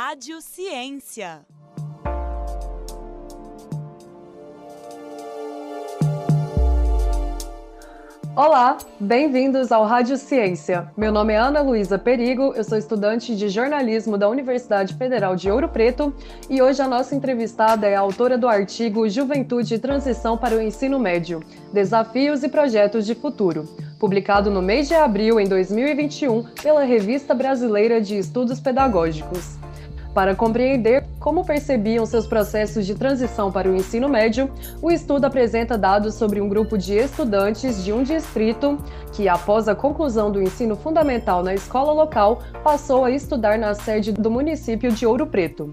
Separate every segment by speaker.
Speaker 1: Rádio Ciência.
Speaker 2: Olá, bem-vindos ao Rádio Ciência. Meu nome é Ana Luísa Perigo, eu sou estudante de jornalismo da Universidade Federal de Ouro Preto e hoje a nossa entrevistada é a autora do artigo Juventude e Transição para o Ensino Médio: Desafios e Projetos de Futuro, publicado no mês de abril em 2021 pela Revista Brasileira de Estudos Pedagógicos. Para compreender como percebiam seus processos de transição para o ensino médio, o estudo apresenta dados sobre um grupo de estudantes de um distrito que, após a conclusão do ensino fundamental na escola local, passou a estudar na sede do município de Ouro Preto.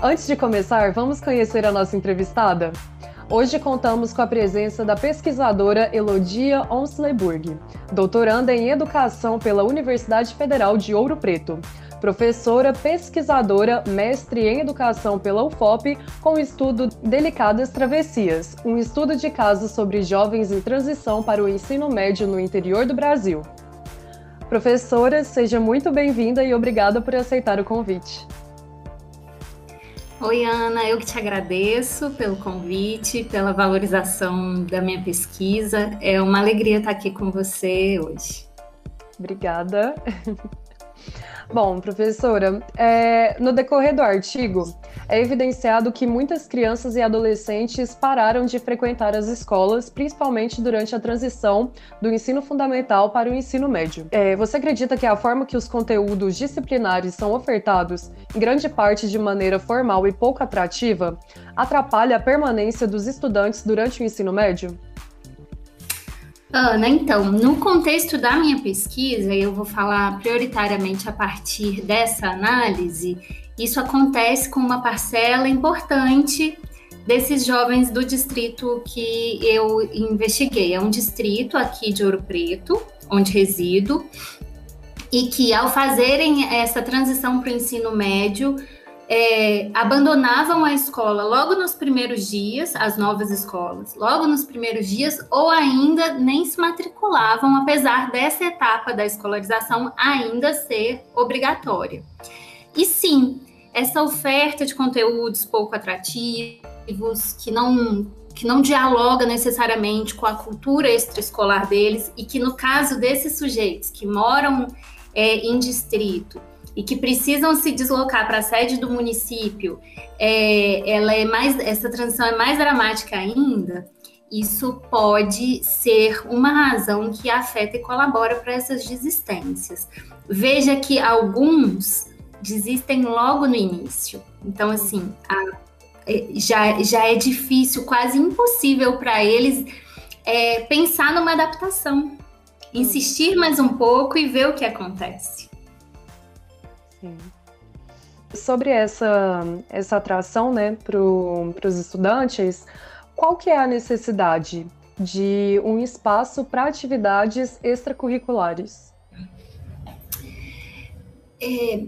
Speaker 2: Antes de começar, vamos conhecer a nossa entrevistada? Hoje contamos com a presença da pesquisadora Elodia Onsleburg, doutoranda em Educação pela Universidade Federal de Ouro Preto professora pesquisadora, mestre em educação pela UFOP, com o estudo Delicadas Travessias, um estudo de casos sobre jovens em transição para o ensino médio no interior do Brasil. Professora, seja muito bem-vinda e obrigada por aceitar o convite.
Speaker 3: Oi, Ana, eu que te agradeço pelo convite, pela valorização da minha pesquisa. É uma alegria estar aqui com você hoje.
Speaker 2: Obrigada. Bom, professora, é, no decorrer do artigo, é evidenciado que muitas crianças e adolescentes pararam de frequentar as escolas, principalmente durante a transição do ensino fundamental para o ensino médio. É, você acredita que a forma que os conteúdos disciplinares são ofertados, em grande parte de maneira formal e pouco atrativa, atrapalha a permanência dos estudantes durante o ensino médio?
Speaker 3: Ana, então, no contexto da minha pesquisa, eu vou falar prioritariamente a partir dessa análise, isso acontece com uma parcela importante desses jovens do distrito que eu investiguei. É um distrito aqui de Ouro Preto, onde resido, e que ao fazerem essa transição para o ensino médio, é, abandonavam a escola logo nos primeiros dias, as novas escolas, logo nos primeiros dias, ou ainda nem se matriculavam, apesar dessa etapa da escolarização ainda ser obrigatória. E sim, essa oferta de conteúdos pouco atrativos, que não que não dialoga necessariamente com a cultura extraescolar deles e que no caso desses sujeitos que moram é, em distrito e que precisam se deslocar para a sede do município, é, ela é mais, essa transição é mais dramática ainda. Isso pode ser uma razão que afeta e colabora para essas desistências. Veja que alguns desistem logo no início. Então, assim, a, é, já, já é difícil, quase impossível para eles é, pensar numa adaptação, insistir mais um pouco e ver o que acontece.
Speaker 2: Sobre essa, essa atração né, para os estudantes, qual que é a necessidade de um espaço para atividades extracurriculares?
Speaker 3: É,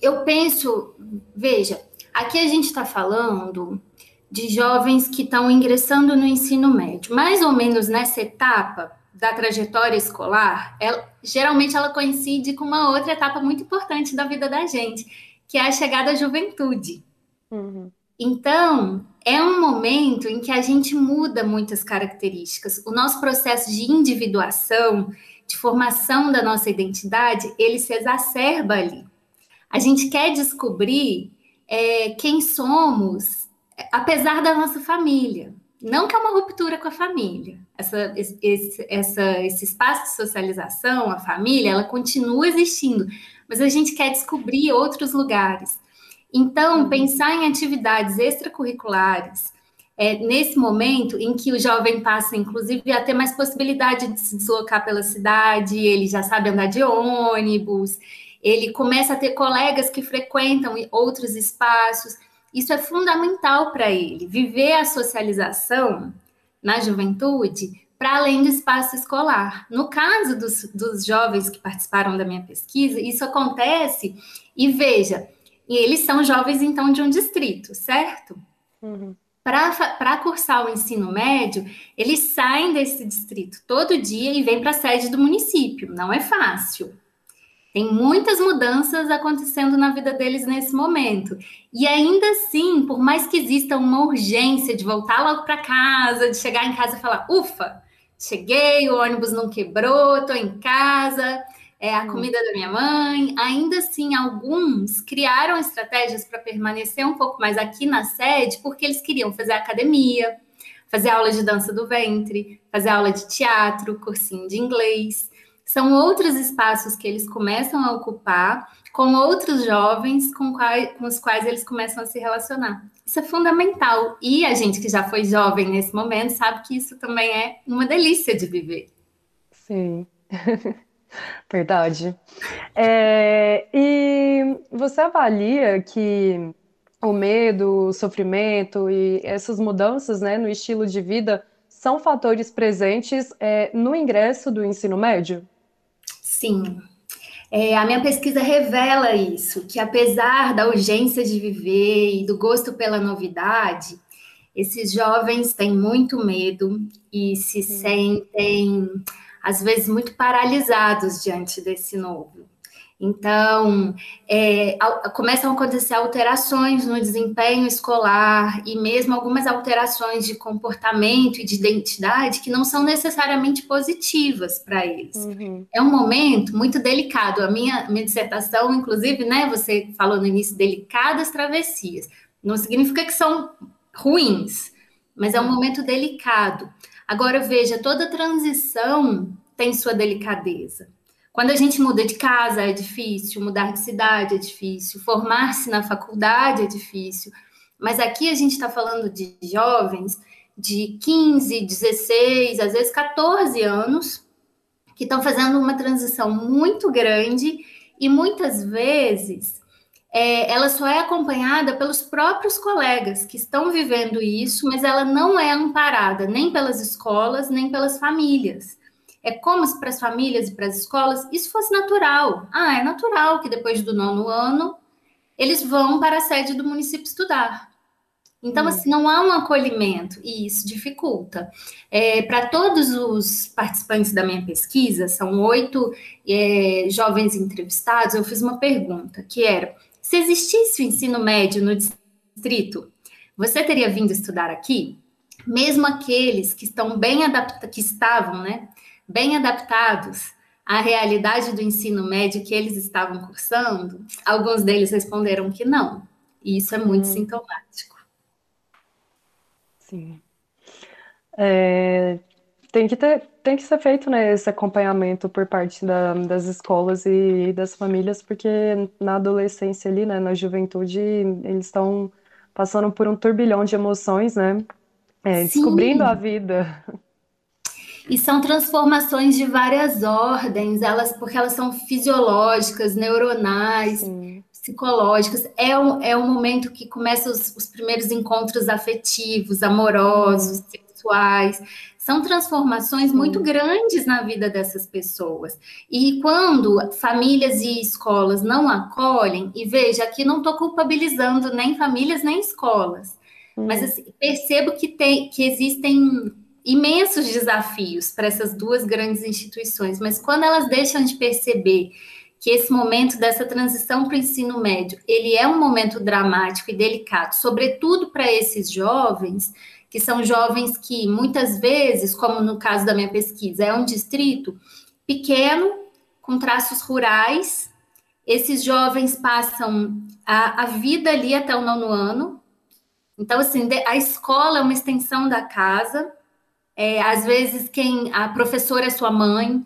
Speaker 3: eu penso, veja, aqui a gente está falando de jovens que estão ingressando no ensino médio, mais ou menos nessa etapa da trajetória escolar, ela, geralmente ela coincide com uma outra etapa muito importante da vida da gente, que é a chegada à juventude. Uhum. Então, é um momento em que a gente muda muitas características. O nosso processo de individuação, de formação da nossa identidade, ele se exacerba ali. A gente quer descobrir é, quem somos, apesar da nossa família. Não que é uma ruptura com a família. Essa, esse, essa, esse espaço de socialização, a família, ela continua existindo, mas a gente quer descobrir outros lugares. Então, uhum. pensar em atividades extracurriculares, é, nesse momento em que o jovem passa, inclusive, a ter mais possibilidade de se deslocar pela cidade, ele já sabe andar de ônibus, ele começa a ter colegas que frequentam outros espaços. Isso é fundamental para ele, viver a socialização na juventude para além do espaço escolar. No caso dos, dos jovens que participaram da minha pesquisa, isso acontece, e veja, e eles são jovens, então, de um distrito, certo? Uhum. Para cursar o ensino médio, eles saem desse distrito todo dia e vêm para a sede do município. Não é fácil. Tem muitas mudanças acontecendo na vida deles nesse momento. E ainda assim, por mais que exista uma urgência de voltar logo para casa, de chegar em casa e falar: ufa, cheguei, o ônibus não quebrou, estou em casa, é a hum. comida da minha mãe. Ainda assim, alguns criaram estratégias para permanecer um pouco mais aqui na sede, porque eles queriam fazer academia, fazer aula de dança do ventre, fazer aula de teatro, cursinho de inglês. São outros espaços que eles começam a ocupar com outros jovens com, quais, com os quais eles começam a se relacionar. Isso é fundamental. E a gente que já foi jovem nesse momento sabe que isso também é uma delícia de viver.
Speaker 2: Sim. Verdade. É, e você avalia que o medo, o sofrimento e essas mudanças né, no estilo de vida são fatores presentes é, no ingresso do ensino médio?
Speaker 3: Sim. É, a minha pesquisa revela isso, que apesar da urgência de viver e do gosto pela novidade, esses jovens têm muito medo e se sentem, às vezes, muito paralisados diante desse novo. Então, é, começam a acontecer alterações no desempenho escolar e mesmo algumas alterações de comportamento e de identidade que não são necessariamente positivas para eles. Uhum. É um momento muito delicado. A minha, minha dissertação, inclusive, né, você falou no início, delicadas travessias. Não significa que são ruins, mas é um momento delicado. Agora, veja, toda transição tem sua delicadeza. Quando a gente muda de casa é difícil, mudar de cidade é difícil, formar-se na faculdade é difícil. Mas aqui a gente está falando de jovens de 15, 16, às vezes 14 anos, que estão fazendo uma transição muito grande e muitas vezes é, ela só é acompanhada pelos próprios colegas que estão vivendo isso, mas ela não é amparada nem pelas escolas, nem pelas famílias. É como se para as famílias e para as escolas isso fosse natural. Ah, é natural que depois do nono ano eles vão para a sede do município estudar. Então, hum. assim, não há um acolhimento e isso dificulta. É, para todos os participantes da minha pesquisa, são oito é, jovens entrevistados, eu fiz uma pergunta que era: se existisse o ensino médio no distrito, você teria vindo estudar aqui? Mesmo aqueles que estão bem adaptados, que estavam, né, bem adaptados à realidade do ensino médio que eles estavam cursando, alguns deles responderam que não. E isso é muito hum. sintomático.
Speaker 2: Sim. É, tem que ter, tem que ser feito, né, esse acompanhamento por parte da, das escolas e das famílias, porque na adolescência ali, né, na juventude, eles estão passando por um turbilhão de emoções, né, é, descobrindo a vida.
Speaker 3: E são transformações de várias ordens, elas porque elas são fisiológicas, neuronais, Sim. psicológicas. É um, é um momento que começam os, os primeiros encontros afetivos, amorosos, hum. sexuais. São transformações hum. muito grandes na vida dessas pessoas. E quando famílias e escolas não acolhem, e veja, aqui não estou culpabilizando nem famílias nem escolas, hum. mas assim, percebo que, tem, que existem imensos desafios para essas duas grandes instituições, mas quando elas deixam de perceber que esse momento dessa transição para o ensino médio, ele é um momento dramático e delicado, sobretudo para esses jovens, que são jovens que muitas vezes, como no caso da minha pesquisa, é um distrito pequeno, com traços rurais, esses jovens passam a, a vida ali até o nono ano, então, assim, a escola é uma extensão da casa, é, às vezes, quem a professora é sua mãe,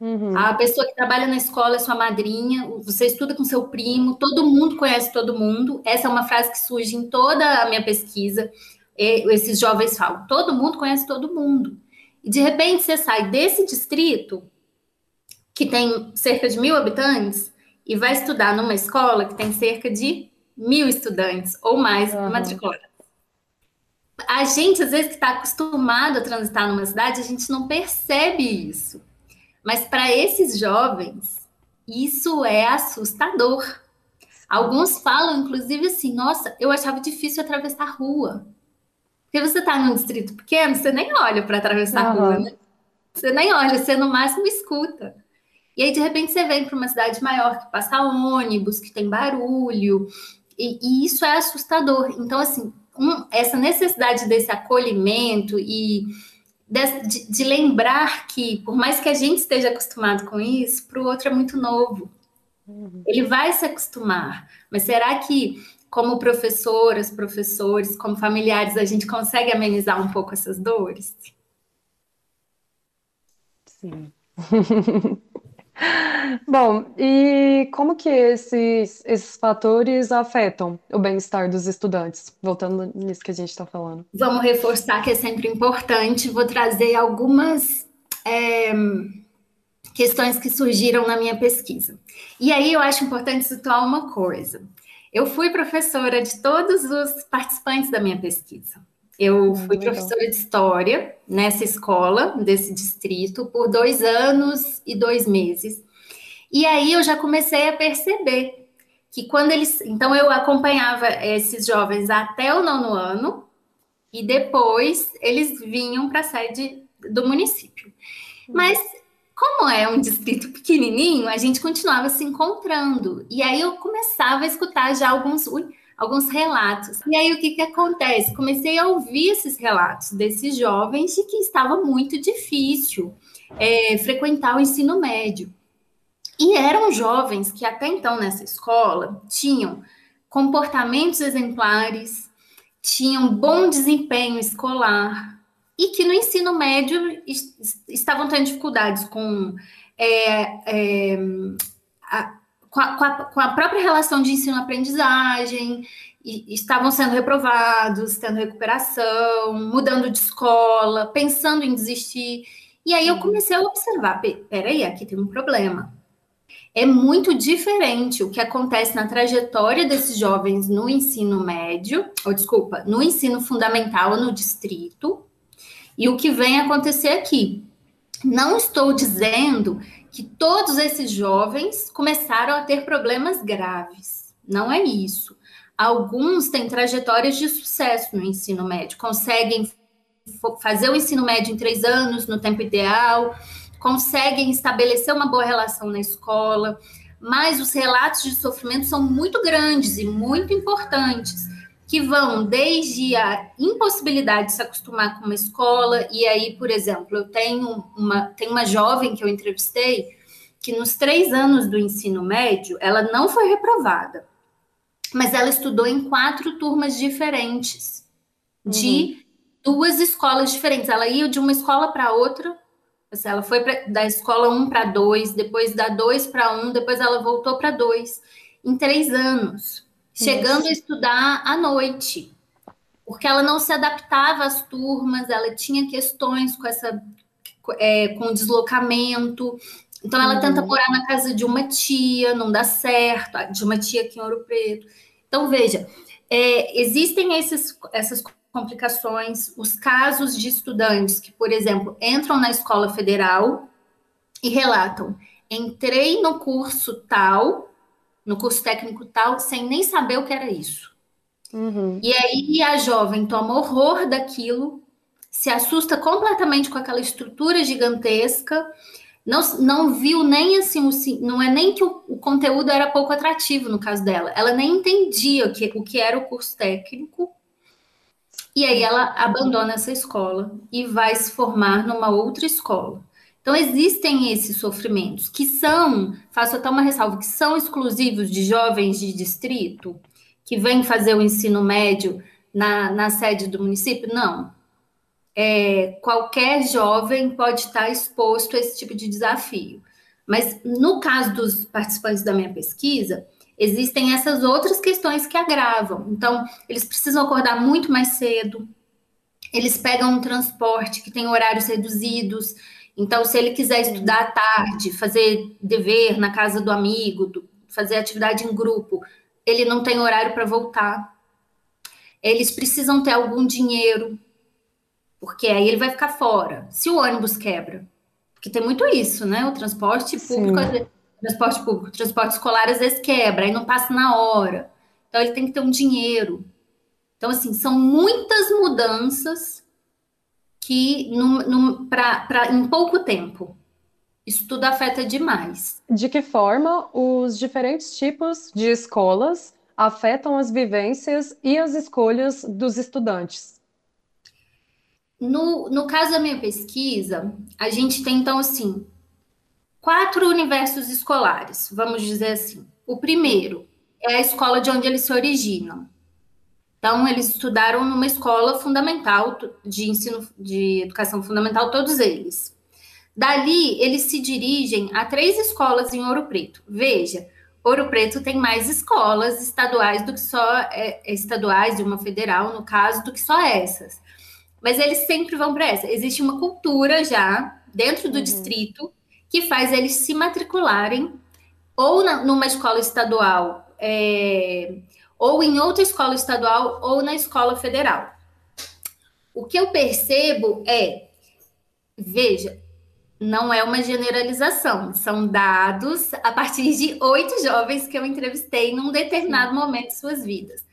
Speaker 3: uhum. a pessoa que trabalha na escola é sua madrinha, você estuda com seu primo, todo mundo conhece todo mundo. Essa é uma frase que surge em toda a minha pesquisa. Esses jovens falam: todo mundo conhece todo mundo. E de repente você sai desse distrito, que tem cerca de mil habitantes, e vai estudar numa escola que tem cerca de mil estudantes ou mais uhum. matriculados a gente, às vezes, que está acostumado a transitar numa cidade, a gente não percebe isso. Mas para esses jovens, isso é assustador. Alguns falam, inclusive, assim: nossa, eu achava difícil atravessar a rua. Porque você está num distrito pequeno, você nem olha para atravessar uhum. a rua, né? Você nem olha, você no máximo escuta. E aí, de repente, você vem para uma cidade maior que passa ônibus, que tem barulho, e, e isso é assustador. Então, assim, um, essa necessidade desse acolhimento e de, de, lembrar que, por mais que a gente esteja acostumado com isso, para o outro é muito novo. Uhum. Ele vai se acostumar. Mas será que, como professoras, professores, como familiares, a gente consegue amenizar um pouco essas dores?
Speaker 2: Sim. Bom, e como que esses, esses fatores afetam o bem-estar dos estudantes? Voltando nisso que a gente está falando.
Speaker 3: Vamos reforçar que é sempre importante. Vou trazer algumas é, questões que surgiram na minha pesquisa. E aí eu acho importante situar uma coisa. Eu fui professora de todos os participantes da minha pesquisa. Eu hum, fui professora de história nessa escola desse distrito por dois anos e dois meses. E aí eu já comecei a perceber que quando eles. Então eu acompanhava esses jovens até o nono ano e depois eles vinham para a sede do município. Mas como é um distrito pequenininho, a gente continuava se encontrando. E aí eu começava a escutar já alguns. Alguns relatos. E aí o que, que acontece? Comecei a ouvir esses relatos desses jovens de que estava muito difícil é, frequentar o ensino médio. E eram jovens que até então nessa escola tinham comportamentos exemplares, tinham bom desempenho escolar e que no ensino médio estavam tendo dificuldades com é, é, a, com a, com a, com a própria relação de ensino-aprendizagem, estavam sendo reprovados, tendo recuperação, mudando de escola, pensando em desistir. E aí eu uhum. comecei a observar: peraí, aqui tem um problema. É muito diferente o que acontece na trajetória desses jovens no ensino médio, ou desculpa, no ensino fundamental no distrito, e o que vem acontecer aqui. Não estou dizendo que todos esses jovens começaram a ter problemas graves. Não é isso. Alguns têm trajetórias de sucesso no ensino médio, conseguem fazer o ensino médio em três anos, no tempo ideal, conseguem estabelecer uma boa relação na escola, mas os relatos de sofrimento são muito grandes e muito importantes que vão desde a impossibilidade de se acostumar com uma escola, e aí, por exemplo, eu tenho uma, tenho uma jovem que eu entrevistei que nos três anos do ensino médio, ela não foi reprovada, mas ela estudou em quatro turmas diferentes, de uhum. duas escolas diferentes. Ela ia de uma escola para outra, assim, ela foi pra, da escola 1 para 2, depois da 2 para 1, depois ela voltou para 2, em três anos chegando Isso. a estudar à noite, porque ela não se adaptava às turmas, ela tinha questões com essa é, com deslocamento. Então ela uhum. tenta morar na casa de uma tia, não dá certo, de uma tia aqui em Ouro Preto. Então veja, é, existem esses, essas complicações, os casos de estudantes que, por exemplo, entram na escola federal e relatam: entrei no curso tal, no curso técnico tal, sem nem saber o que era isso. Uhum. E aí a jovem toma horror daquilo, se assusta completamente com aquela estrutura gigantesca, não, não viu nem assim, o, não é nem que o, o, conteúdo era pouco atrativo no caso dela, ela nem entendia o que, o que era o curso técnico, e aí ela abandona essa escola e vai se formar numa outra escola. Então, existem esses sofrimentos que são, faço até uma ressalva, que são exclusivos de jovens de distrito que vêm fazer o ensino médio na, na sede do município? Não. É, qualquer jovem pode estar exposto a esse tipo de desafio. Mas no caso dos participantes da minha pesquisa, existem essas outras questões que agravam. Então, eles precisam acordar muito mais cedo, eles pegam um transporte que tem horários reduzidos, então, se ele quiser estudar à tarde, fazer dever na casa do amigo, do, fazer atividade em grupo, ele não tem horário para voltar. Eles precisam ter algum dinheiro, porque aí ele vai ficar fora. Se o ônibus quebra, porque tem muito isso, né? O transporte público, vezes, transporte público, transporte escolar às vezes quebra, aí não passa na hora. Então ele tem que ter um dinheiro. Então, assim, são muitas mudanças que num, num, pra, pra, em pouco tempo. Isso tudo afeta demais.
Speaker 2: De que forma os diferentes tipos de escolas afetam as vivências e as escolhas dos estudantes?
Speaker 3: No, no caso da minha pesquisa, a gente tem, então, assim, quatro universos escolares, vamos dizer assim. O primeiro é a escola de onde eles se originam. Então, eles estudaram numa escola fundamental de ensino de educação fundamental, todos eles. Dali, eles se dirigem a três escolas em Ouro Preto. Veja, Ouro Preto tem mais escolas estaduais do que só é, estaduais de uma federal, no caso, do que só essas. Mas eles sempre vão para essa. Existe uma cultura já dentro do uhum. distrito que faz eles se matricularem ou na, numa escola estadual, é, ou em outra escola estadual, ou na escola federal. O que eu percebo é, veja, não é uma generalização, são dados a partir de oito jovens que eu entrevistei num determinado momento de suas vidas.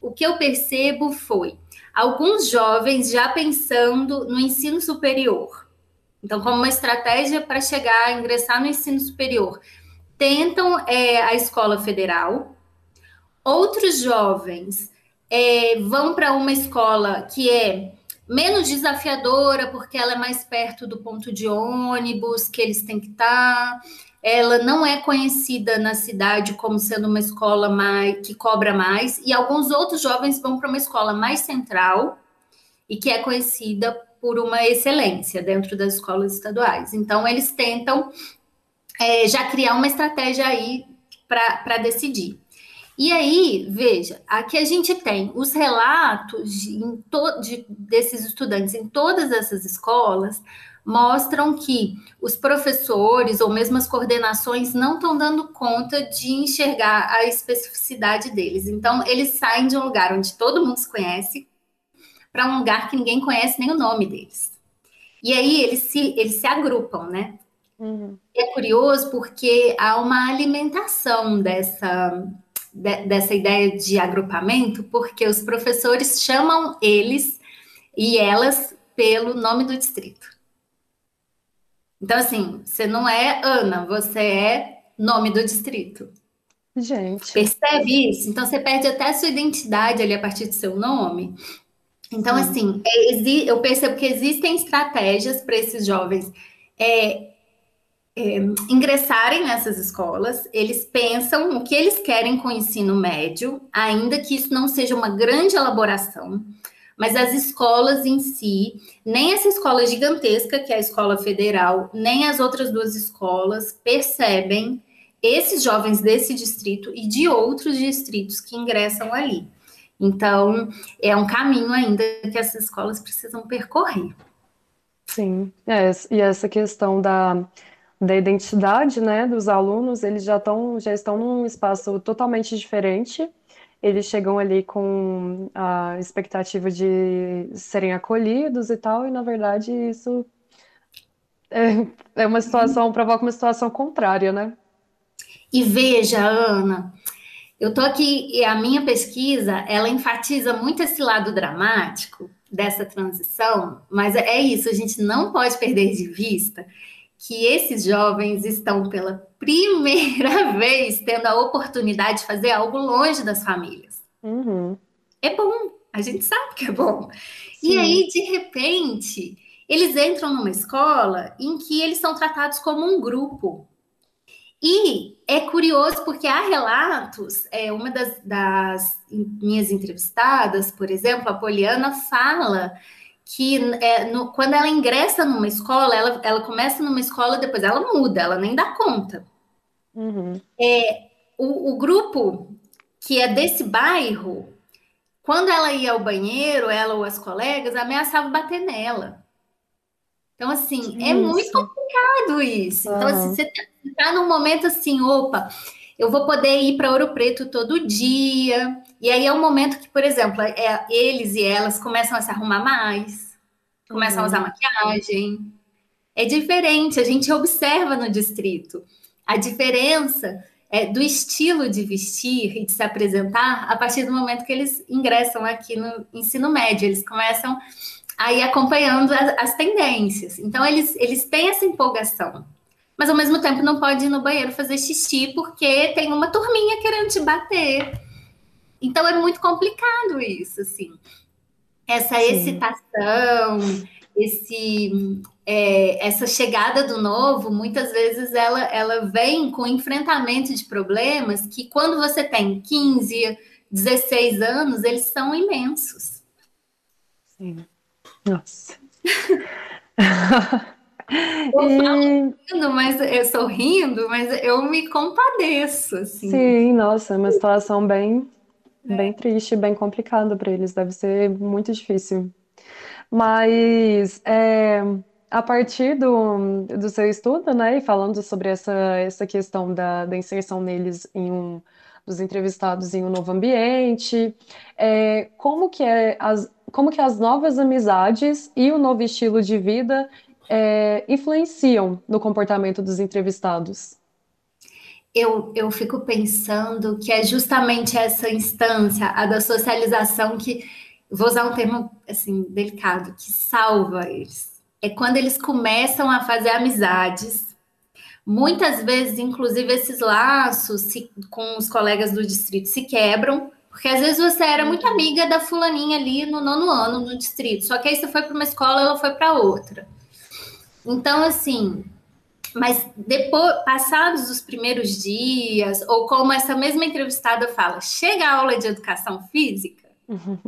Speaker 3: O que eu percebo foi alguns jovens já pensando no ensino superior. Então, como uma estratégia para chegar a ingressar no ensino superior, tentam é, a escola federal. Outros jovens é, vão para uma escola que é menos desafiadora, porque ela é mais perto do ponto de ônibus que eles têm que estar. Tá. Ela não é conhecida na cidade como sendo uma escola mais, que cobra mais, e alguns outros jovens vão para uma escola mais central e que é conhecida por uma excelência dentro das escolas estaduais. Então, eles tentam é, já criar uma estratégia aí para decidir. E aí, veja, aqui a gente tem os relatos de, de, desses estudantes em todas essas escolas mostram que os professores ou mesmo as coordenações não estão dando conta de enxergar a especificidade deles. Então, eles saem de um lugar onde todo mundo se conhece para um lugar que ninguém conhece nem o nome deles. E aí eles se, eles se agrupam, né? Uhum. É curioso porque há uma alimentação dessa de, dessa ideia de agrupamento, porque os professores chamam eles e elas pelo nome do distrito. Então, assim, você não é Ana, você é nome do distrito.
Speaker 2: Gente.
Speaker 3: Percebe isso? Então, você perde até a sua identidade ali a partir do seu nome. Então, assim, é, eu percebo que existem estratégias para esses jovens é, é, ingressarem nessas escolas, eles pensam o que eles querem com o ensino médio, ainda que isso não seja uma grande elaboração, mas as escolas em si, nem essa escola gigantesca, que é a escola federal, nem as outras duas escolas percebem esses jovens desse distrito e de outros distritos que ingressam ali. Então, é um caminho ainda que essas escolas precisam percorrer.
Speaker 2: Sim, é, e essa questão da da identidade, né, dos alunos, eles já estão já estão num espaço totalmente diferente. Eles chegam ali com a expectativa de serem acolhidos e tal, e na verdade isso é, é uma situação, provoca uma situação contrária, né?
Speaker 3: E veja, Ana, eu tô aqui, e a minha pesquisa, ela enfatiza muito esse lado dramático dessa transição, mas é isso, a gente não pode perder de vista que esses jovens estão pela primeira vez tendo a oportunidade de fazer algo longe das famílias.
Speaker 2: Uhum.
Speaker 3: É bom, a gente sabe que é bom. Sim. E aí, de repente, eles entram numa escola em que eles são tratados como um grupo. E é curioso porque há relatos, é, uma das, das minhas entrevistadas, por exemplo, a Poliana, fala que é, no, quando ela ingressa numa escola, ela, ela começa numa escola, depois ela muda, ela nem dá conta.
Speaker 2: Uhum.
Speaker 3: É, o, o, grupo que é desse bairro, quando ela ia ao banheiro, ela ou as colegas, ameaçavam bater nela. Então, assim, é isso. muito complicado isso. Uhum. Então, assim, você está tá num momento assim, opa, eu vou poder ir para Ouro Preto todo dia. E aí é um momento que, por exemplo, é, eles e elas começam a se arrumar mais, começam uhum. a usar uhum. maquiagem. É diferente, a gente observa no distrito a diferença é, do estilo de vestir e de se apresentar a partir do momento que eles ingressam aqui no ensino médio. Eles começam a ir acompanhando as, as tendências. Então, eles, eles têm essa empolgação mas ao mesmo tempo não pode ir no banheiro fazer xixi porque tem uma turminha querendo te bater. Então é muito complicado isso, assim. Essa Sim. excitação, esse, é, essa chegada do novo, muitas vezes ela, ela vem com enfrentamento de problemas que quando você tem 15, 16 anos, eles são imensos.
Speaker 2: Sim. Nossa.
Speaker 3: Eu e... mas eu sorrindo, mas eu me compadeço, assim.
Speaker 2: Sim, nossa, é uma situação bem, é. bem triste, bem complicada para eles, deve ser muito difícil. Mas é, a partir do, do seu estudo, né, e falando sobre essa, essa questão da, da inserção neles em um dos entrevistados em um novo ambiente, é, como que é as, como que as novas amizades e o novo estilo de vida é, influenciam no comportamento dos entrevistados?
Speaker 3: Eu, eu fico pensando que é justamente essa instância, a da socialização, que vou usar um termo assim delicado, que salva eles. É quando eles começam a fazer amizades. Muitas vezes, inclusive, esses laços se, com os colegas do distrito se quebram, porque às vezes você era muito amiga da fulaninha ali no nono ano no distrito, só que aí você foi para uma escola, ela foi para outra. Então, assim, mas depois, passados os primeiros dias, ou como essa mesma entrevistada fala, chega a aula de educação física, uhum.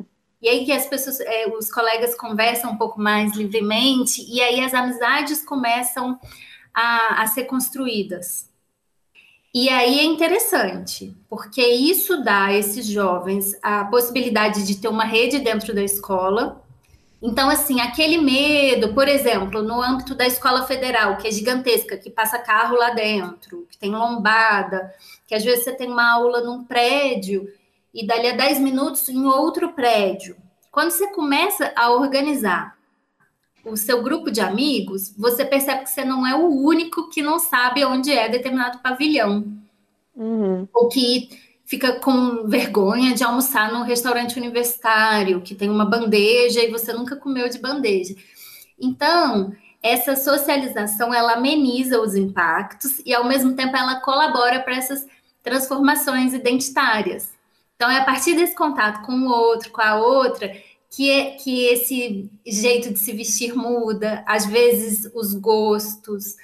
Speaker 3: e aí que as pessoas, é, os colegas conversam um pouco mais livremente, e aí as amizades começam a, a ser construídas. E aí é interessante, porque isso dá a esses jovens a possibilidade de ter uma rede dentro da escola, então, assim, aquele medo, por exemplo, no âmbito da escola federal, que é gigantesca, que passa carro lá dentro, que tem lombada, que às vezes você tem uma aula num prédio e dali a 10 minutos em outro prédio. Quando você começa a organizar o seu grupo de amigos, você percebe que você não é o único que não sabe onde é determinado pavilhão. Uhum. Ou que fica com vergonha de almoçar num restaurante universitário, que tem uma bandeja e você nunca comeu de bandeja. Então, essa socialização ela ameniza os impactos e ao mesmo tempo ela colabora para essas transformações identitárias. Então, é a partir desse contato com o outro, com a outra, que, é, que esse jeito de se vestir muda, às vezes os gostos,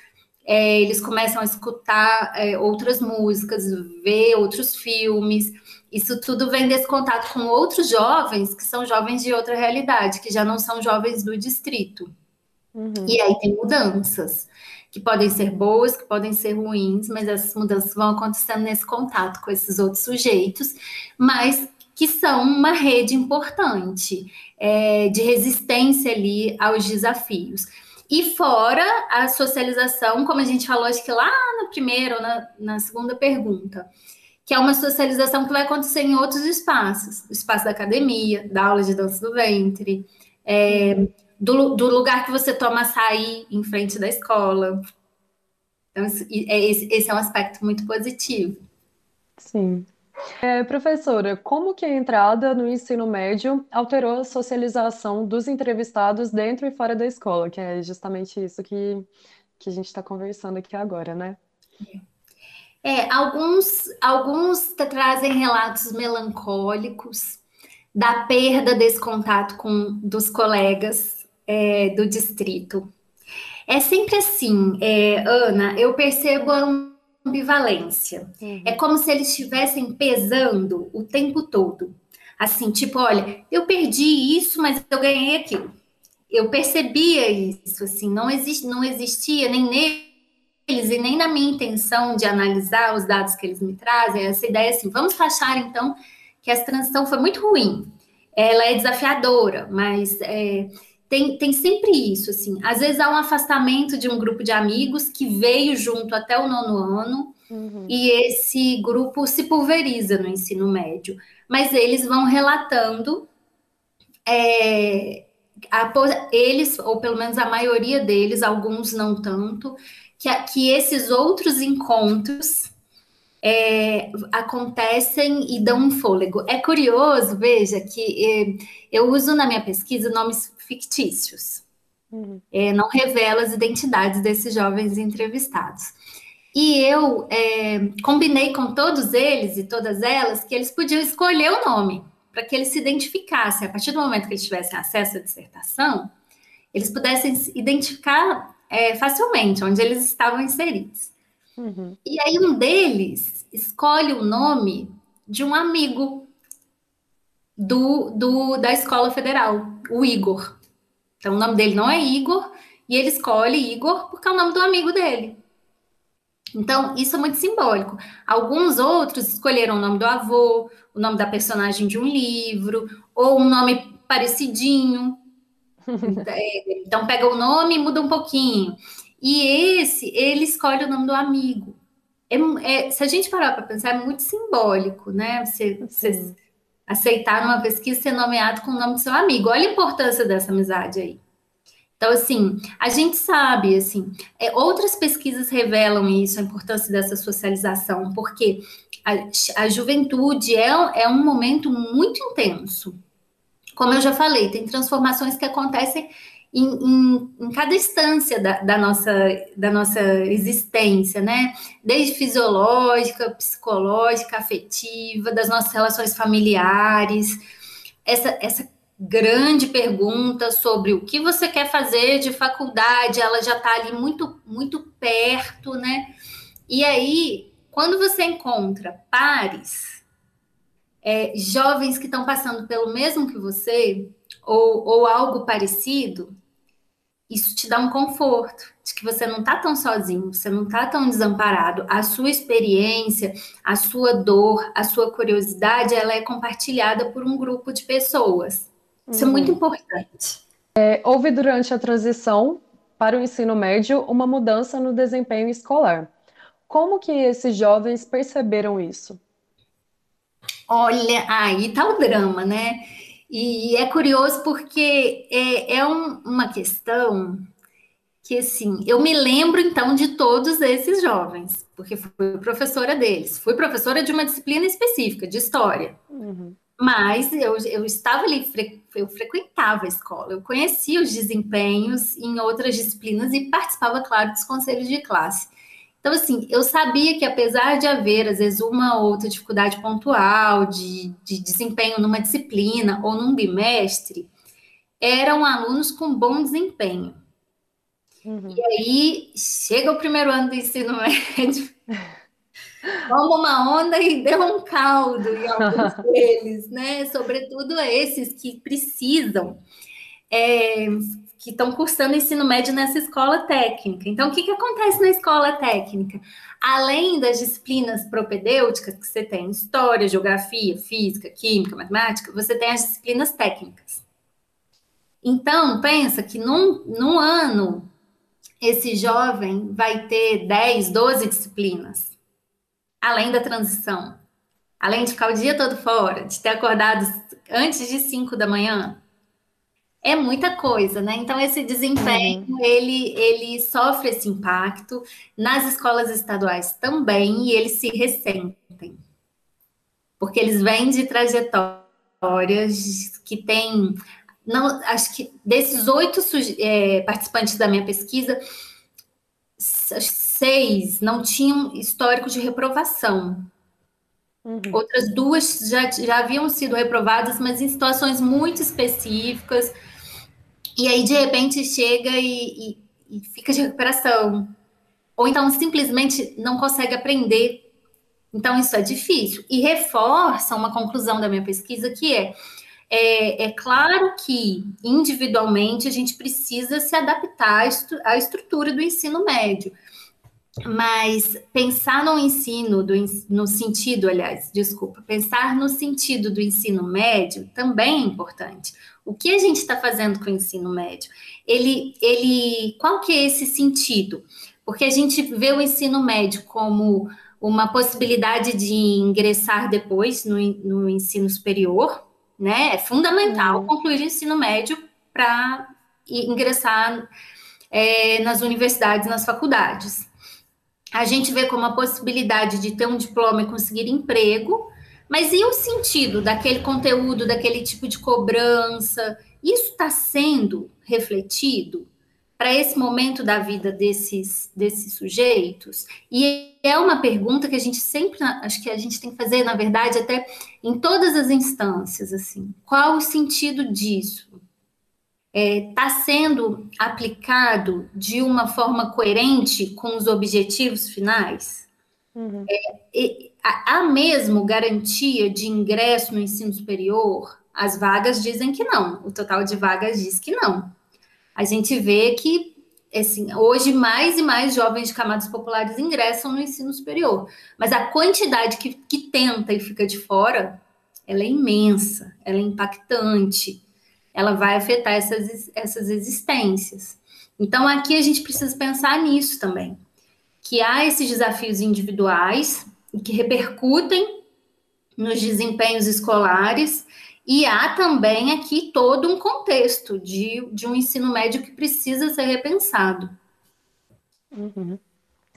Speaker 3: é, eles começam a escutar é, outras músicas, ver outros filmes. Isso tudo vem desse contato com outros jovens que são jovens de outra realidade, que já não são jovens do distrito. Uhum. E aí tem mudanças, que podem ser boas, que podem ser ruins, mas essas mudanças vão acontecendo nesse contato com esses outros sujeitos, mas que são uma rede importante é, de resistência ali aos desafios. E fora a socialização, como a gente falou, acho que lá no primeiro, na, na segunda pergunta, que é uma socialização que vai acontecer em outros espaços, o espaço da academia, da aula de dança do ventre, é, do, do, lugar que você toma açaí em frente da escola. Então, é, esse, esse é um aspecto muito positivo.
Speaker 2: Sim. É, professora, como que a entrada no ensino médio alterou a socialização dos entrevistados dentro e fora da escola, que é justamente isso que, que a gente está conversando aqui agora, né?
Speaker 3: É, alguns, alguns trazem relatos melancólicos da perda desse contato com dos colegas é, do distrito. É sempre assim, é, Ana, eu percebo ambivalência. Uhum. É como se eles estivessem pesando o tempo todo. Assim, tipo, olha, eu perdi isso, mas eu ganhei aquilo. Eu percebia isso, assim, não, existe, não existia nem neles e nem na minha intenção de analisar os dados que eles me trazem, essa ideia assim, vamos taxar então que essa transição foi muito ruim. Ela é desafiadora, mas é, tem, tem sempre isso, assim. Às vezes há um afastamento de um grupo de amigos que veio junto até o nono ano uhum. e esse grupo se pulveriza no ensino médio. Mas eles vão relatando, é, a, eles, ou pelo menos a maioria deles, alguns não tanto, que, que esses outros encontros é, acontecem e dão um fôlego. É curioso, veja, que é, eu uso na minha pesquisa nomes fictícios. Uhum. É, não revela as identidades desses jovens entrevistados. E eu é, combinei com todos eles e todas elas que eles podiam escolher o nome para que eles se identificassem. A partir do momento que eles tivessem acesso à dissertação, eles pudessem se identificar é, facilmente onde eles estavam inseridos. Uhum. E aí um deles escolhe o nome de um amigo do, do, da escola federal, o Igor. Então o nome dele não é Igor, e ele escolhe Igor porque é o nome do amigo dele. Então, isso é muito simbólico. Alguns outros escolheram o nome do avô, o nome da personagem de um livro, ou um nome parecidinho. É, então, pega o nome e muda um pouquinho. E esse, ele escolhe o nome do amigo. É, é, se a gente parar para pensar, é muito simbólico, né? Você, você aceitar numa pesquisa ser nomeado com o nome do seu amigo. Olha a importância dessa amizade aí. Então, assim, a gente sabe, assim, é, outras pesquisas revelam isso, a importância dessa socialização, porque a, a juventude é, é um momento muito intenso. Como eu já falei, tem transformações que acontecem em, em, em, cada instância da, da, nossa, da nossa existência, né? Desde fisiológica, psicológica, afetiva, das nossas relações familiares. Essa, essa grande pergunta sobre o que você quer fazer de faculdade, ela já está ali muito, muito perto, né? E aí, quando você encontra pares, é, jovens que estão passando pelo mesmo que você, ou, ou algo parecido, isso te dá um conforto de que você não está tão sozinho, você não está tão desamparado. A sua experiência, a sua dor, a sua curiosidade, ela é compartilhada por um grupo de pessoas. Isso uhum. é muito uhum. importante.
Speaker 2: É, houve durante a transição para o ensino médio uma mudança no desempenho escolar. Como que esses jovens perceberam isso?
Speaker 3: Olha, aí tá o drama, né? E é curioso porque é, é um, uma questão que, assim, eu me lembro então de todos esses jovens, porque fui professora deles, fui professora de uma disciplina específica, de história. Uhum. Mas eu, eu estava ali, eu frequentava a escola, eu conhecia os desempenhos em outras disciplinas e participava, claro, dos conselhos de classe. Então, assim, eu sabia que apesar de haver, às vezes, uma ou outra dificuldade pontual de, de desempenho numa disciplina ou num bimestre, eram alunos com bom desempenho. Uhum. E aí, chega o primeiro ano do ensino médio, toma uma onda e deu um caldo em alguns deles, né? Sobretudo esses que precisam, é, que estão cursando ensino médio nessa escola técnica. Então, o que, que acontece na escola técnica? Além das disciplinas propedêuticas que você tem, história, geografia, física, química, matemática, você tem as disciplinas técnicas. Então, pensa que num, num ano, esse jovem vai ter 10, 12 disciplinas além da transição? Além de ficar o dia todo fora, de ter acordado antes de 5 da manhã? É muita coisa, né? Então, esse desempenho, uhum. ele, ele sofre esse impacto. Nas escolas estaduais também, e eles se ressentem. Porque eles vêm de trajetórias que têm... Não, acho que desses oito é, participantes da minha pesquisa, seis não tinham histórico de reprovação. Uhum. Outras duas já, já haviam sido reprovadas, mas em situações muito específicas. E aí, de repente, chega e, e, e fica de recuperação. Ou então, simplesmente não consegue aprender. Então, isso é difícil. E reforça uma conclusão da minha pesquisa, que é é, é, claro que individualmente a gente precisa se adaptar à estrutura do ensino médio, mas pensar no ensino, do, no sentido, aliás, desculpa, pensar no sentido do ensino médio também é importante. O que a gente está fazendo com o ensino médio? Ele, ele, qual que é esse sentido? Porque a gente vê o ensino médio como uma possibilidade de ingressar depois no, no ensino superior, né? É fundamental uhum. concluir o ensino médio para ingressar é, nas universidades, nas faculdades. A gente vê como a possibilidade de ter um diploma e conseguir emprego, mas e o sentido daquele conteúdo, daquele tipo de cobrança? Isso está sendo refletido? para esse momento da vida desses, desses sujeitos? E é uma pergunta que a gente sempre, acho que a gente tem que fazer, na verdade, até em todas as instâncias, assim. Qual o sentido disso? Está é, tá sendo aplicado de uma forma coerente com os objetivos finais? Uhum. É, há mesmo garantia de ingresso no ensino superior? As vagas dizem que não, o total de vagas diz que não. A gente vê que, assim, hoje mais e mais jovens de camadas populares ingressam no ensino superior, mas a quantidade que, que tenta e fica de fora, ela é imensa, ela é impactante, ela vai afetar essas, essas existências. Então, aqui a gente precisa pensar nisso também, que há esses desafios individuais que repercutem nos desempenhos escolares e há também aqui todo um contexto de, de um ensino médio que precisa ser repensado.
Speaker 2: Uhum.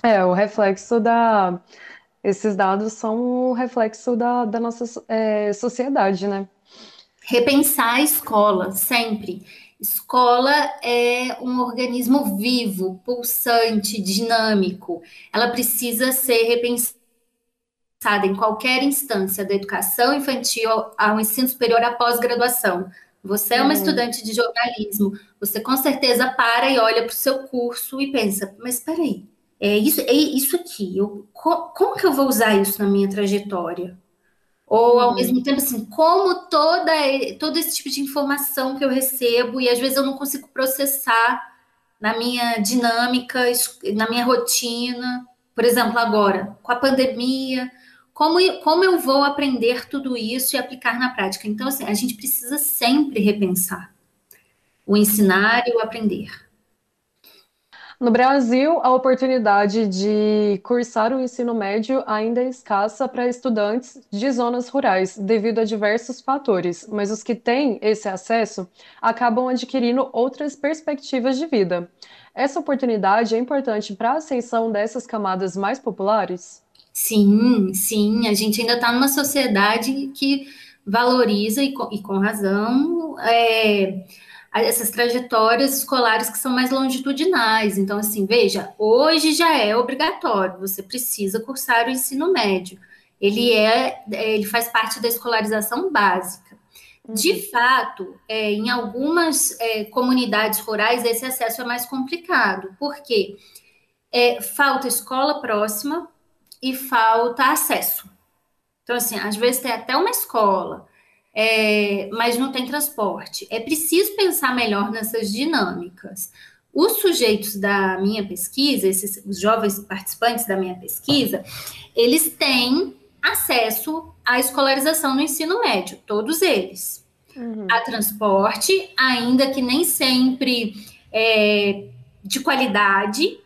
Speaker 2: É, o reflexo da. Esses dados são o reflexo da, da nossa é, sociedade, né?
Speaker 3: Repensar a escola, sempre. Escola é um organismo vivo, pulsante, dinâmico. Ela precisa ser repensada em qualquer instância da educação infantil ao ensino superior à pós-graduação. Você é uma uhum. estudante de jornalismo, você com certeza para e olha para o seu curso e pensa, mas espera aí, é isso, é isso aqui, eu, como que eu vou usar isso na minha trajetória? Ou, ao uhum. mesmo tempo, assim, como toda, todo esse tipo de informação que eu recebo, e às vezes eu não consigo processar na minha dinâmica, na minha rotina. Por exemplo, agora, com a pandemia, como, como eu vou aprender tudo isso e aplicar na prática? Então, assim, a gente precisa sempre repensar o ensinar e o aprender.
Speaker 2: No Brasil, a oportunidade de cursar o ensino médio ainda é escassa para estudantes de zonas rurais, devido a diversos fatores, mas os que têm esse acesso acabam adquirindo outras perspectivas de vida. Essa oportunidade é importante para a ascensão dessas camadas mais populares?
Speaker 3: Sim, sim, a gente ainda está numa sociedade que valoriza, e com, e com razão, é, essas trajetórias escolares que são mais longitudinais. Então, assim, veja, hoje já é obrigatório, você precisa cursar o ensino médio. Ele é, ele faz parte da escolarização básica. De uhum. fato, é, em algumas é, comunidades rurais, esse acesso é mais complicado. Por quê? É, falta escola próxima, e falta acesso. Então, assim, às vezes tem até uma escola, é, mas não tem transporte. É preciso pensar melhor nessas dinâmicas. Os sujeitos da minha pesquisa, esses os jovens participantes da minha pesquisa, eles têm acesso à escolarização no ensino médio, todos eles. Uhum. A transporte, ainda que nem sempre é, de qualidade,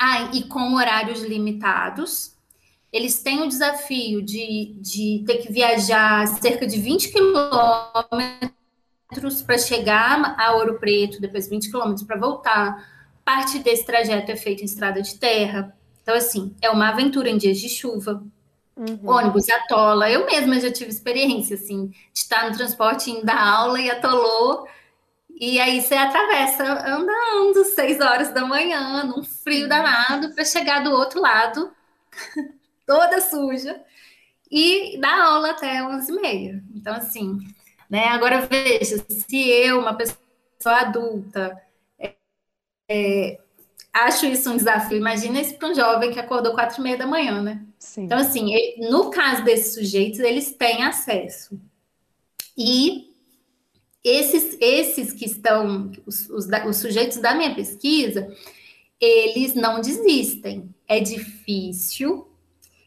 Speaker 3: ah, e com horários limitados. Eles têm o desafio de, de ter que viajar cerca de 20 quilômetros para chegar a Ouro Preto, depois 20 quilômetros para voltar. Parte desse trajeto é feito em estrada de terra. Então, assim, é uma aventura em dias de chuva. Uhum. Ônibus atola. Eu mesma já tive experiência, assim, de estar no transporte, indo dar aula e atolou e aí você atravessa andando seis horas da manhã, num frio danado, para chegar do outro lado, toda suja, e dar aula até 11 e meia. Então, assim, né? Agora veja, se eu, uma pessoa adulta, é, é, acho isso um desafio, imagina isso para um jovem que acordou quatro e meia da manhã, né? Sim. Então, assim, no caso desses sujeitos, eles têm acesso. E esses, esses que estão, os, os, os sujeitos da minha pesquisa, eles não desistem. É difícil,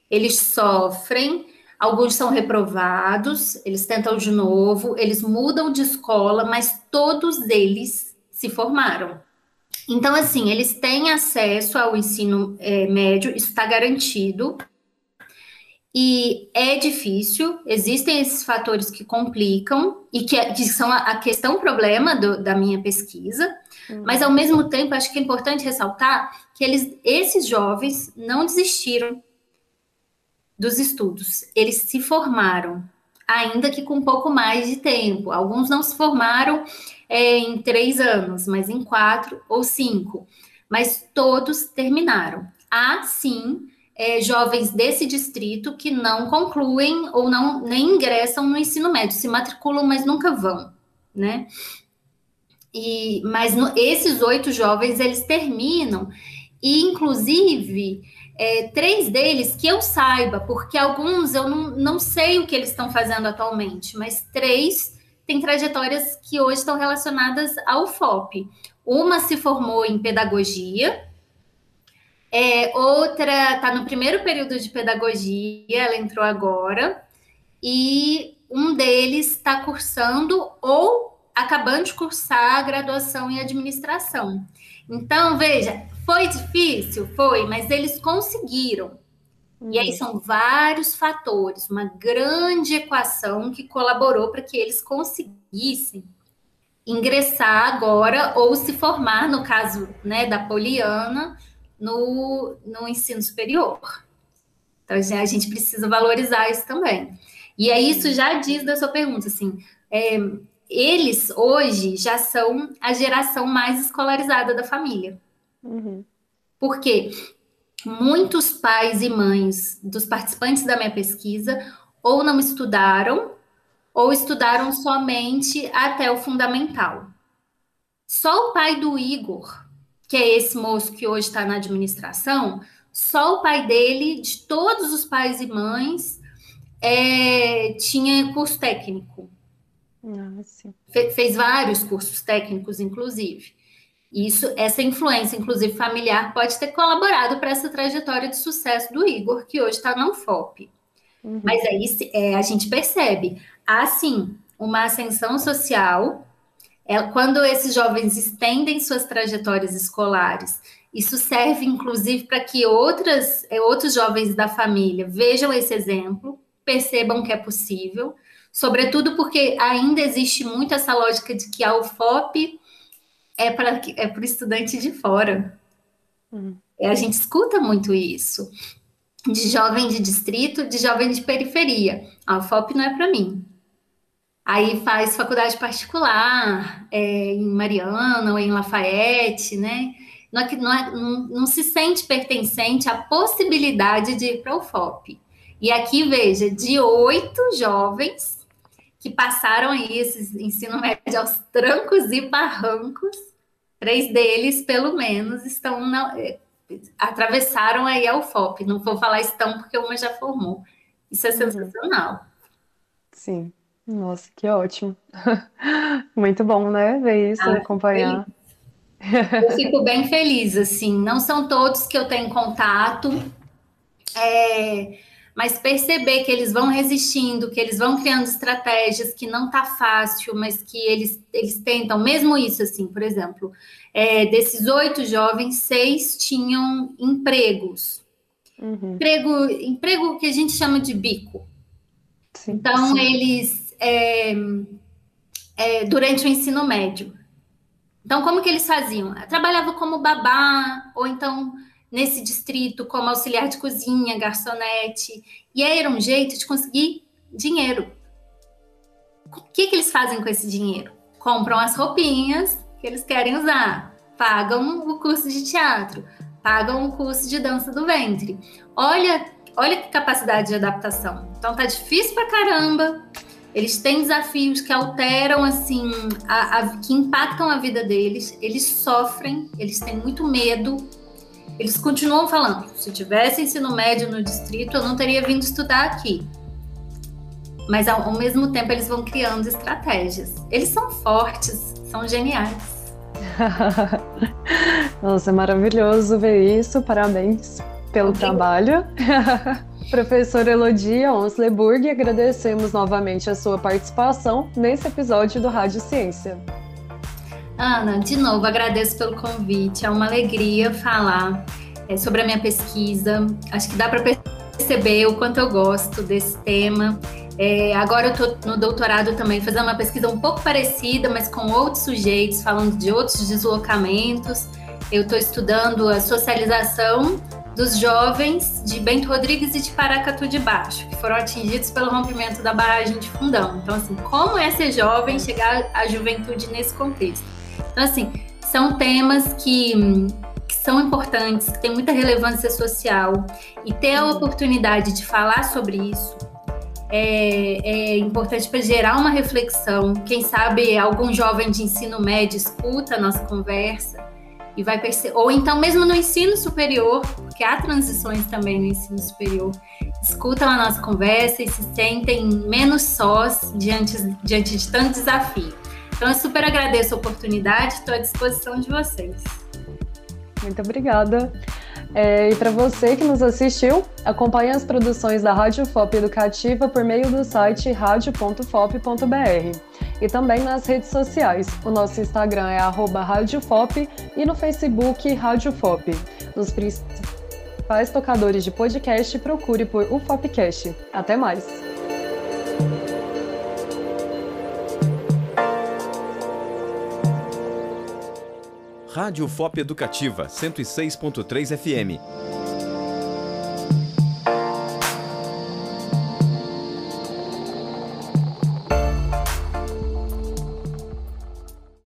Speaker 3: eles sofrem, alguns são reprovados, eles tentam de novo, eles mudam de escola, mas todos eles se formaram. Então, assim, eles têm acesso ao ensino é, médio, isso está garantido, e é difícil, existem esses fatores que complicam e que, que são a, a questão problema do, da minha pesquisa, uhum. mas ao mesmo tempo acho que é importante ressaltar que eles, esses jovens não desistiram dos estudos, eles se formaram, ainda que com um pouco mais de tempo. Alguns não se formaram é, em três anos, mas em quatro ou cinco. Mas todos terminaram. Há, sim, é, jovens desse distrito que não concluem ou não nem ingressam no ensino médio, se matriculam, mas nunca vão, né? E, mas no, esses oito jovens eles terminam e inclusive é, três deles que eu saiba, porque alguns eu não, não sei o que eles estão fazendo atualmente, mas três têm trajetórias que hoje estão relacionadas ao FOP. Uma se formou em pedagogia, é, outra está no primeiro período de pedagogia, ela entrou agora, e um deles está cursando ou acabando de cursar a graduação em administração. Então, veja, foi difícil? Foi, mas eles conseguiram. E aí são vários fatores, uma grande equação que colaborou para que eles conseguissem ingressar agora ou se formar, no caso né, da Poliana, no, no ensino superior. Então, a gente precisa valorizar isso também. E aí, isso já diz da sua pergunta, assim, é, eles hoje já são a geração mais escolarizada da família. Uhum. Porque muitos pais e mães dos participantes da minha pesquisa ou não estudaram ou estudaram somente até o fundamental. Só o pai do Igor, que é esse moço que hoje está na administração, só o pai dele, de todos os pais e mães, é, tinha curso técnico. Ah, Fe, fez vários cursos técnicos, inclusive. Isso, essa influência, inclusive familiar, pode ter colaborado para essa trajetória de sucesso do Igor, que hoje está na UFOP. Uhum. Mas aí é, a gente percebe, há sim uma ascensão social. É, quando esses jovens estendem suas trajetórias escolares, isso serve inclusive para que outras, é, outros jovens da família vejam esse exemplo, percebam que é possível, sobretudo porque ainda existe muito essa lógica de que a UFOP é para é o estudante de fora. Uhum. A gente escuta muito isso. De jovem de distrito, de jovem de periferia. A UFOP não é para mim. Aí faz faculdade particular é, em Mariana ou em Lafayette, né? Não, é não, é, não, não se sente pertencente à possibilidade de ir para o UFOP. E aqui, veja, de oito jovens, que passaram aí esse ensino médio aos trancos e barrancos. Três deles, pelo menos, estão na, eh, atravessaram aí a UFOP. Não vou falar estão porque uma já formou. Isso é uhum. sensacional.
Speaker 2: Sim. Nossa, que ótimo. Muito bom, né? Ver isso, ah, acompanhar.
Speaker 3: Eu fico bem feliz, assim. Não são todos que eu tenho contato. É, mas perceber que eles vão resistindo, que eles vão criando estratégias, que não tá fácil, mas que eles, eles tentam, mesmo isso, assim, por exemplo, é, desses oito jovens, seis tinham empregos. Uhum. Emprego, emprego que a gente chama de bico. Sim, então, sim. eles, é, é, durante o ensino médio. Então, como que eles faziam? Trabalhava como babá, ou então nesse distrito como auxiliar de cozinha, garçonete, e aí era um jeito de conseguir dinheiro. O que, que eles fazem com esse dinheiro? Compram as roupinhas que eles querem usar, pagam o curso de teatro, pagam o curso de dança do ventre. Olha, olha que capacidade de adaptação. Então tá difícil pra caramba. Eles têm desafios que alteram assim, a, a, que impactam a vida deles. Eles sofrem, eles têm muito medo, eles continuam falando: se tivesse ensino médio no distrito, eu não teria vindo estudar aqui. Mas ao, ao mesmo tempo, eles vão criando estratégias. Eles são fortes, são geniais.
Speaker 2: Nossa, é maravilhoso ver isso. Parabéns pelo trabalho. Professora Elodia Onsleburg, agradecemos novamente a sua participação nesse episódio do Rádio Ciência.
Speaker 3: Ana, de novo, agradeço pelo convite. É uma alegria falar é, sobre a minha pesquisa. Acho que dá para perceber o quanto eu gosto desse tema. É, agora eu estou no doutorado também, fazendo uma pesquisa um pouco parecida, mas com outros sujeitos, falando de outros deslocamentos. Eu estou estudando a socialização dos jovens de Bento Rodrigues e de Paracatu de Baixo, que foram atingidos pelo rompimento da barragem de Fundão. Então, assim, como é ser jovem, chegar à juventude nesse contexto? Então, assim, são temas que, que são importantes, que têm muita relevância social, e ter a oportunidade de falar sobre isso é, é importante para gerar uma reflexão. Quem sabe algum jovem de ensino médio escuta a nossa conversa e vai ou então mesmo no ensino superior, porque há transições também no ensino superior, escutam a nossa conversa e se sentem menos sós diante, diante de tanto desafio. Então eu super agradeço a oportunidade, estou à disposição de vocês.
Speaker 2: Muito obrigada. É, e para você que nos assistiu, acompanhe as produções da Rádio FOP Educativa por meio do site radio.fop.br e também nas redes sociais. O nosso Instagram é @radiofop e no Facebook Rádio FOP. Nos principais tocadores de podcast, procure por UFOPcast. Até mais!
Speaker 4: Rádio FOP Educativa 106.3 FM.